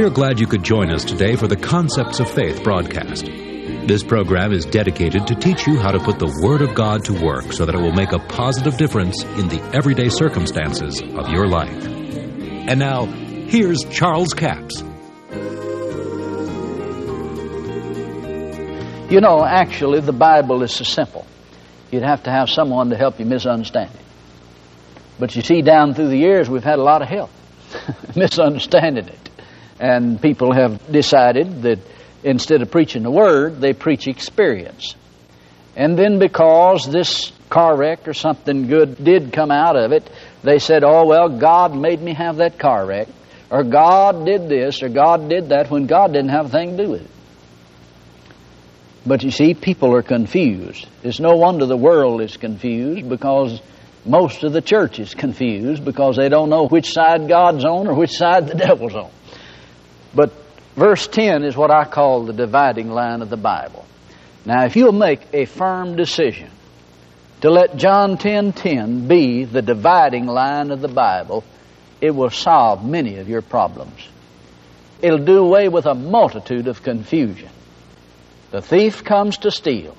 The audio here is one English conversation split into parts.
We are glad you could join us today for the Concepts of Faith broadcast. This program is dedicated to teach you how to put the Word of God to work so that it will make a positive difference in the everyday circumstances of your life. And now, here's Charles Capps. You know, actually, the Bible is so simple. You'd have to have someone to help you misunderstand it. But you see, down through the years, we've had a lot of help misunderstanding it. And people have decided that instead of preaching the Word, they preach experience. And then because this car wreck or something good did come out of it, they said, oh, well, God made me have that car wreck, or God did this, or God did that, when God didn't have a thing to do with it. But you see, people are confused. It's no wonder the world is confused because most of the church is confused because they don't know which side God's on or which side the devil's on. But verse 10 is what I call the dividing line of the Bible. Now, if you'll make a firm decision to let John 10:10 10, be the dividing line of the Bible, it will solve many of your problems. It'll do away with a multitude of confusion. The thief comes to steal,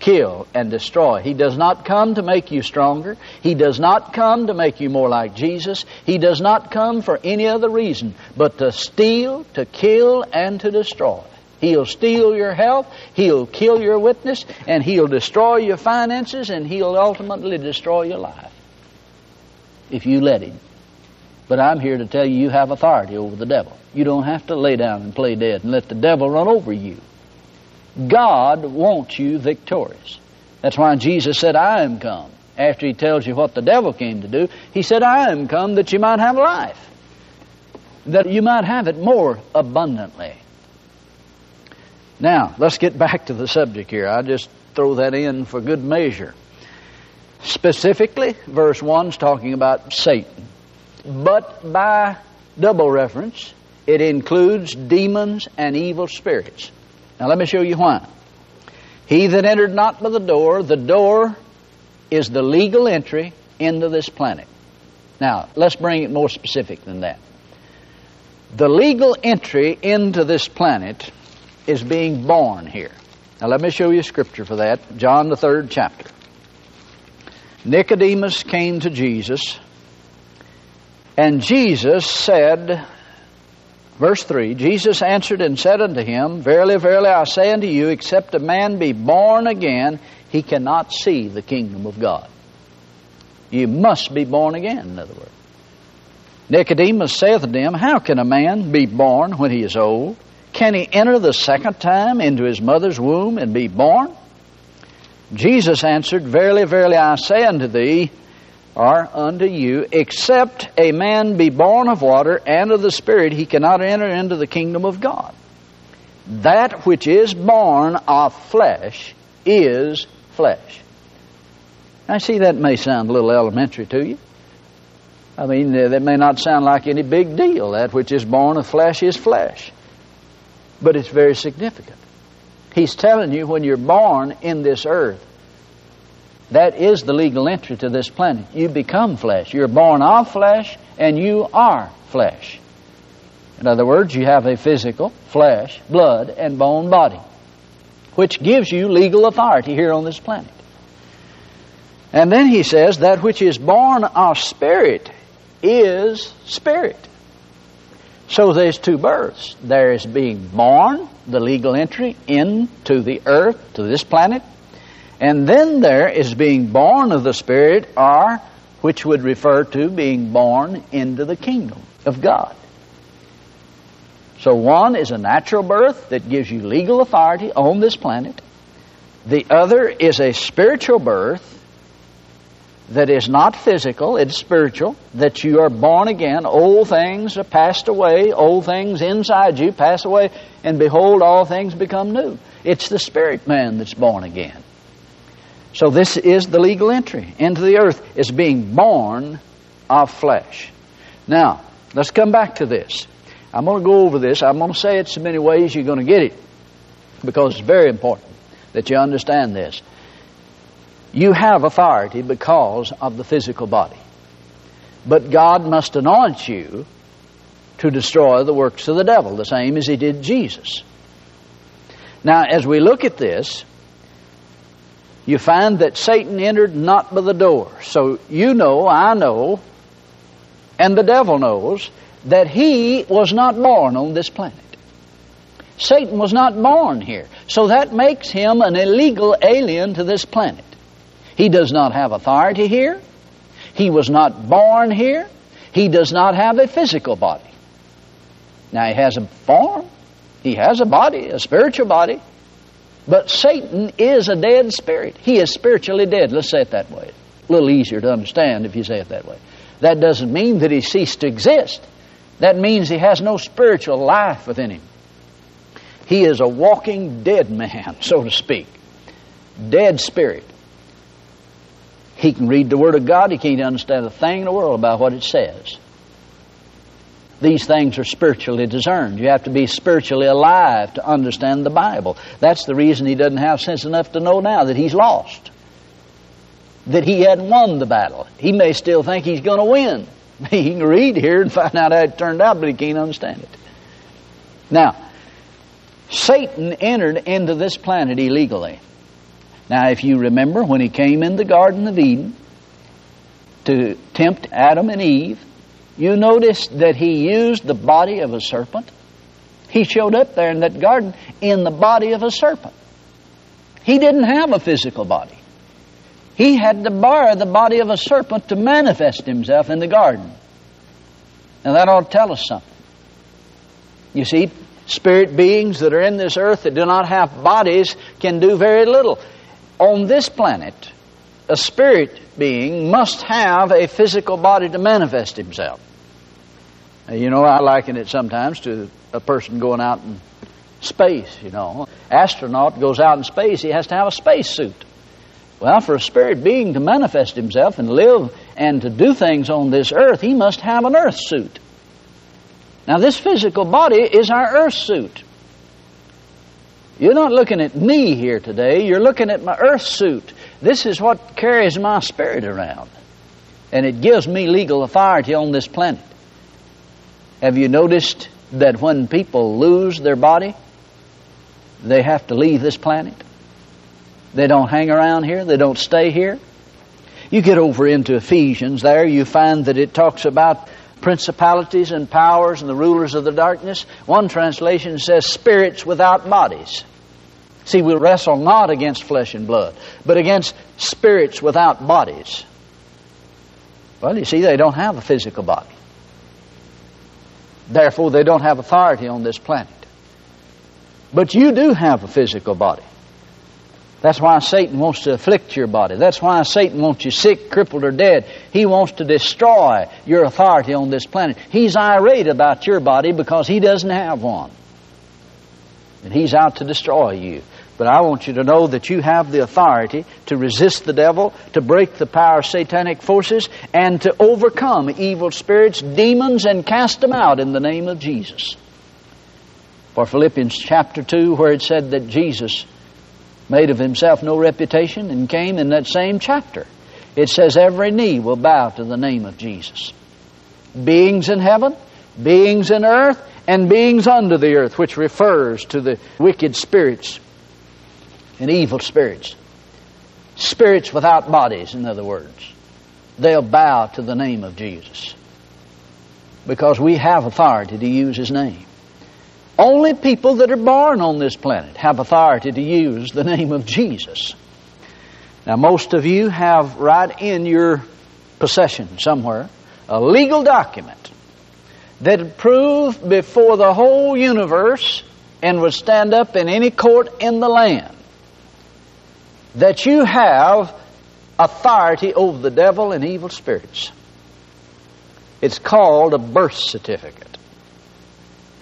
kill, and destroy. He does not come to make you stronger. He does not come to make you more like Jesus. He does not come for any other reason but to steal, to kill, and to destroy. He'll steal your health, he'll kill your witness, and he'll destroy your finances, and he'll ultimately destroy your life if you let him. But I'm here to tell you you have authority over the devil. You don't have to lay down and play dead and let the devil run over you. God wants you victorious. That's why Jesus said, I am come. After he tells you what the devil came to do, he said, I am come that you might have life, that you might have it more abundantly. Now, let's get back to the subject here. I just throw that in for good measure. Specifically, verse 1 is talking about Satan. But by double reference, it includes demons and evil spirits. Now let me show you why. He that entered not by the door, the door is the legal entry into this planet. Now, let's bring it more specific than that. The legal entry into this planet is being born here. Now, let me show you scripture for that. John, the third chapter. Nicodemus came to Jesus, and Jesus said, Verse 3 Jesus answered and said unto him, Verily, verily, I say unto you, except a man be born again, he cannot see the kingdom of God. You must be born again, in other words. Nicodemus saith unto him, How can a man be born when he is old? Can he enter the second time into his mother's womb and be born? Jesus answered, Verily, verily, I say unto thee, are unto you, except a man be born of water and of the Spirit, he cannot enter into the kingdom of God. That which is born of flesh is flesh. I see that may sound a little elementary to you. I mean, uh, that may not sound like any big deal. That which is born of flesh is flesh. But it's very significant. He's telling you when you're born in this earth, that is the legal entry to this planet. You become flesh. You're born of flesh and you are flesh. In other words, you have a physical, flesh, blood, and bone body, which gives you legal authority here on this planet. And then he says, that which is born of spirit is spirit. So there's two births. There is being born, the legal entry into the earth, to this planet, and then there is being born of the Spirit, or which would refer to being born into the kingdom of God. So one is a natural birth that gives you legal authority on this planet. The other is a spiritual birth that is not physical, it's spiritual, that you are born again. Old things are passed away, old things inside you pass away, and behold, all things become new. It's the spirit man that's born again. So this is the legal entry into the earth is being born of flesh. Now, let's come back to this. I'm going to go over this. I'm going to say it so many ways you're going to get it because it's very important that you understand this. You have authority because of the physical body. But God must anoint you to destroy the works of the devil, the same as he did Jesus. Now, as we look at this, you find that Satan entered not by the door. So you know, I know, and the devil knows that he was not born on this planet. Satan was not born here. So that makes him an illegal alien to this planet. He does not have authority here. He was not born here. He does not have a physical body. Now, he has a form, he has a body, a spiritual body, but Satan is a dead spirit. He is spiritually dead. Let's say it that way. A little easier to understand if you say it that way. That doesn't mean that he ceased to exist. That means he has no spiritual life within him. He is a walking dead man, so to speak. Dead spirit. He can read the Word of God, he can't understand a thing in the world about what it says. These things are spiritually discerned. You have to be spiritually alive to understand the Bible. That's the reason he doesn't have sense enough to know now that he's lost. That he hadn't won the battle. He may still think he's going to win. He can read here and find out how it turned out, but he can't understand it. Now, Satan entered into this planet illegally. Now, if you remember, when he came in the Garden of Eden to tempt Adam and Eve, you notice that he used the body of a serpent. He showed up there in that garden in the body of a serpent. He didn't have a physical body. He had to borrow the body of a serpent to manifest himself in the garden. Now that ought to tell us something. You see, spirit beings that are in this earth that do not have bodies can do very little. On this planet, a spirit being must have a physical body to manifest himself. You know, I liken it sometimes to a person going out in space, you know. Astronaut goes out in space, he has to have a space suit. Well, for a spirit being to manifest himself and live and to do things on this earth, he must have an earth suit. Now, this physical body is our earth suit. You're not looking at me here today, you're looking at my earth suit. This is what carries my spirit around. And it gives me legal authority on this planet. Have you noticed that when people lose their body, they have to leave this planet? They don't hang around here, they don't stay here. You get over into Ephesians there, you find that it talks about principalities and powers and the rulers of the darkness. One translation says spirits without bodies. See, we wrestle not against flesh and blood, but against spirits without bodies. Well, you see, they don't have a physical body. Therefore, they don't have authority on this planet. But you do have a physical body. That's why Satan wants to afflict your body. That's why Satan wants you sick, crippled, or dead. He wants to destroy your authority on this planet. He's irate about your body because he doesn't have one. And he's out to destroy you. But I want you to know that you have the authority to resist the devil, to break the power of satanic forces, and to overcome evil spirits, demons, and cast them out in the name of Jesus. For Philippians chapter 2, where it said that Jesus made of himself no reputation and came in that same chapter, it says, Every knee will bow to the name of Jesus. Beings in heaven, beings in earth, and beings under the earth, which refers to the wicked spirits and evil spirits. Spirits without bodies, in other words. They'll bow to the name of Jesus. Because we have authority to use His name. Only people that are born on this planet have authority to use the name of Jesus. Now, most of you have right in your possession somewhere a legal document that proved before the whole universe and would stand up in any court in the land that you have authority over the devil and evil spirits. It's called a birth certificate.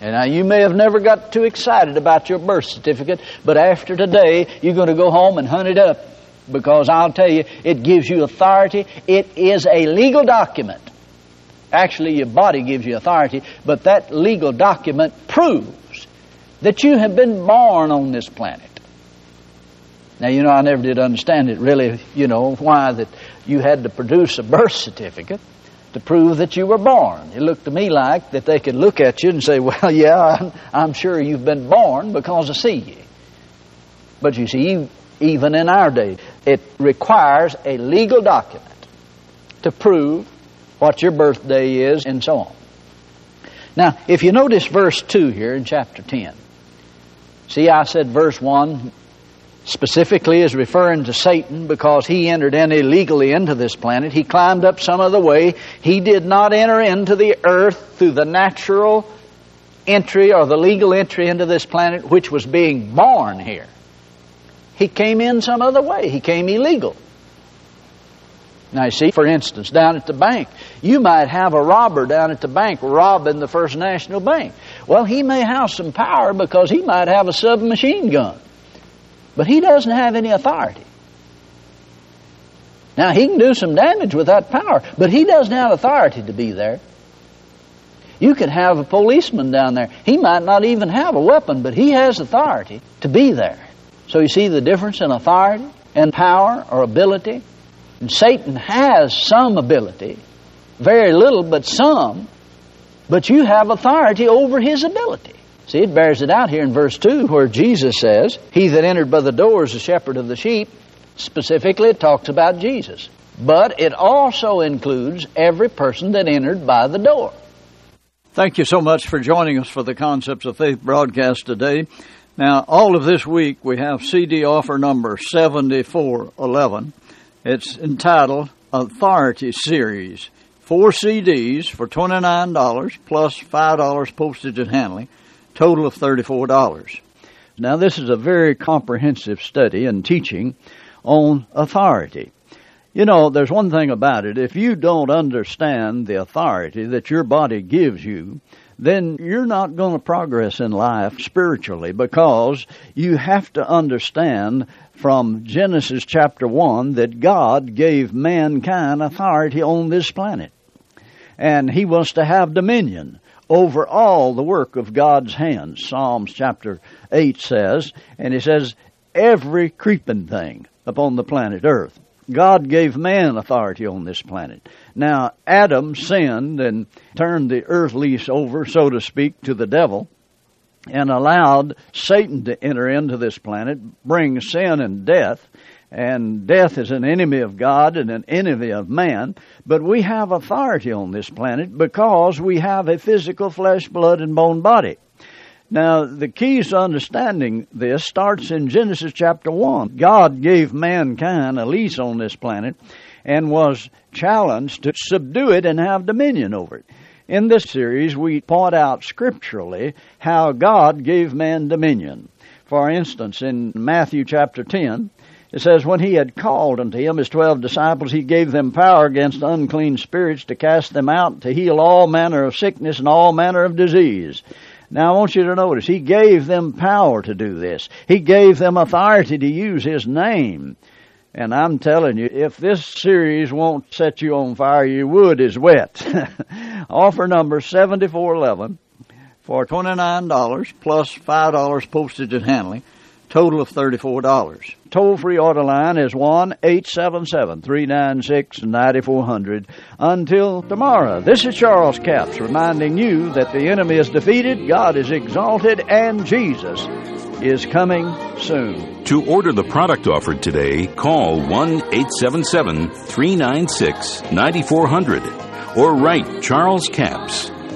And now you may have never got too excited about your birth certificate, but after today, you're going to go home and hunt it up because I'll tell you, it gives you authority. It is a legal document. Actually, your body gives you authority, but that legal document proves that you have been born on this planet. Now, you know, I never did understand it really, you know, why that you had to produce a birth certificate. to prove that you were born. It looked to me like that they could look at you and say, Well, yeah, I'm, I'm sure you've been born because I see you. But you see, even in our day, it requires a legal document to prove what your birthday is and so on. Now, if you notice verse 2 here in chapter 10, see, I said verse 1 specifically is referring to Satan because he entered in illegally into this planet. He climbed up some other way. He did not enter into the earth through the natural entry or the legal entry into this planet, which was being born here. He came in some other way. He came illegal. Now, you see, for instance, down at the bank, you might have a robber down at the bank robbing the First National Bank. Well, he may have some power because he might have a submachine gun. But he doesn't have any authority. Now, he can do some damage with that power, but he doesn't have authority to be there. You could have a policeman down there. He might not even have a weapon, but he has authority to be there. So you see the difference in authority and power or ability? And Satan has some ability, very little, but some, but you have authority over his ability. See, it bears it out here in verse 2 where Jesus says, He that entered by the door is the shepherd of the sheep. Specifically, it talks about Jesus. But it also includes every person that entered by the door. Thank you so much for joining us for the Concepts of Faith broadcast today. Now, all of this week we have CD offer number 7411. It's entitled Authority Series. Four CDs for $29 plus $5 postage and handling, total of $34. Now, this is a very comprehensive study and teaching on authority. You know, there's one thing about it. If you don't understand the authority that your body gives you, then you're not going to progress in life spiritually because you have to understand from Genesis chapter 1 that God gave mankind authority on this planet. And He wants to have dominion over all the work of God's hands. Psalms chapter 8 says, and He says, every creeping thing upon the planet Earth. God gave man authority on this planet. Now, Adam sinned and turned the earth lease over, so to speak, to the devil and allowed Satan to enter into this planet, bring sin and death. And death is an enemy of God and an enemy of man. But we have authority on this planet because we have a physical flesh, blood, and bone body. Now, the keys to understanding this starts in Genesis chapter 1. God gave mankind a lease on this planet and was challenged to subdue it and have dominion over it. In this series, we point out scripturally how God gave man dominion. For instance, in Matthew chapter 10, it says, When he had called unto him his twelve disciples, he gave them power against unclean spirits to cast them out, to heal all manner of sickness and all manner of disease. Now I want you to notice, He gave them power to do this. He gave them authority to use His name. And I'm telling you, if this series won't set you on fire, your wood is wet. Offer number 7411 for $29 plus $5 postage and handling, total of $34 toll free order line is 1 877 396 9400. Until tomorrow, this is Charles Capps reminding you that the enemy is defeated, God is exalted, and Jesus is coming soon. To order the product offered today, call 1 877 396 9400 or write Charles Capps,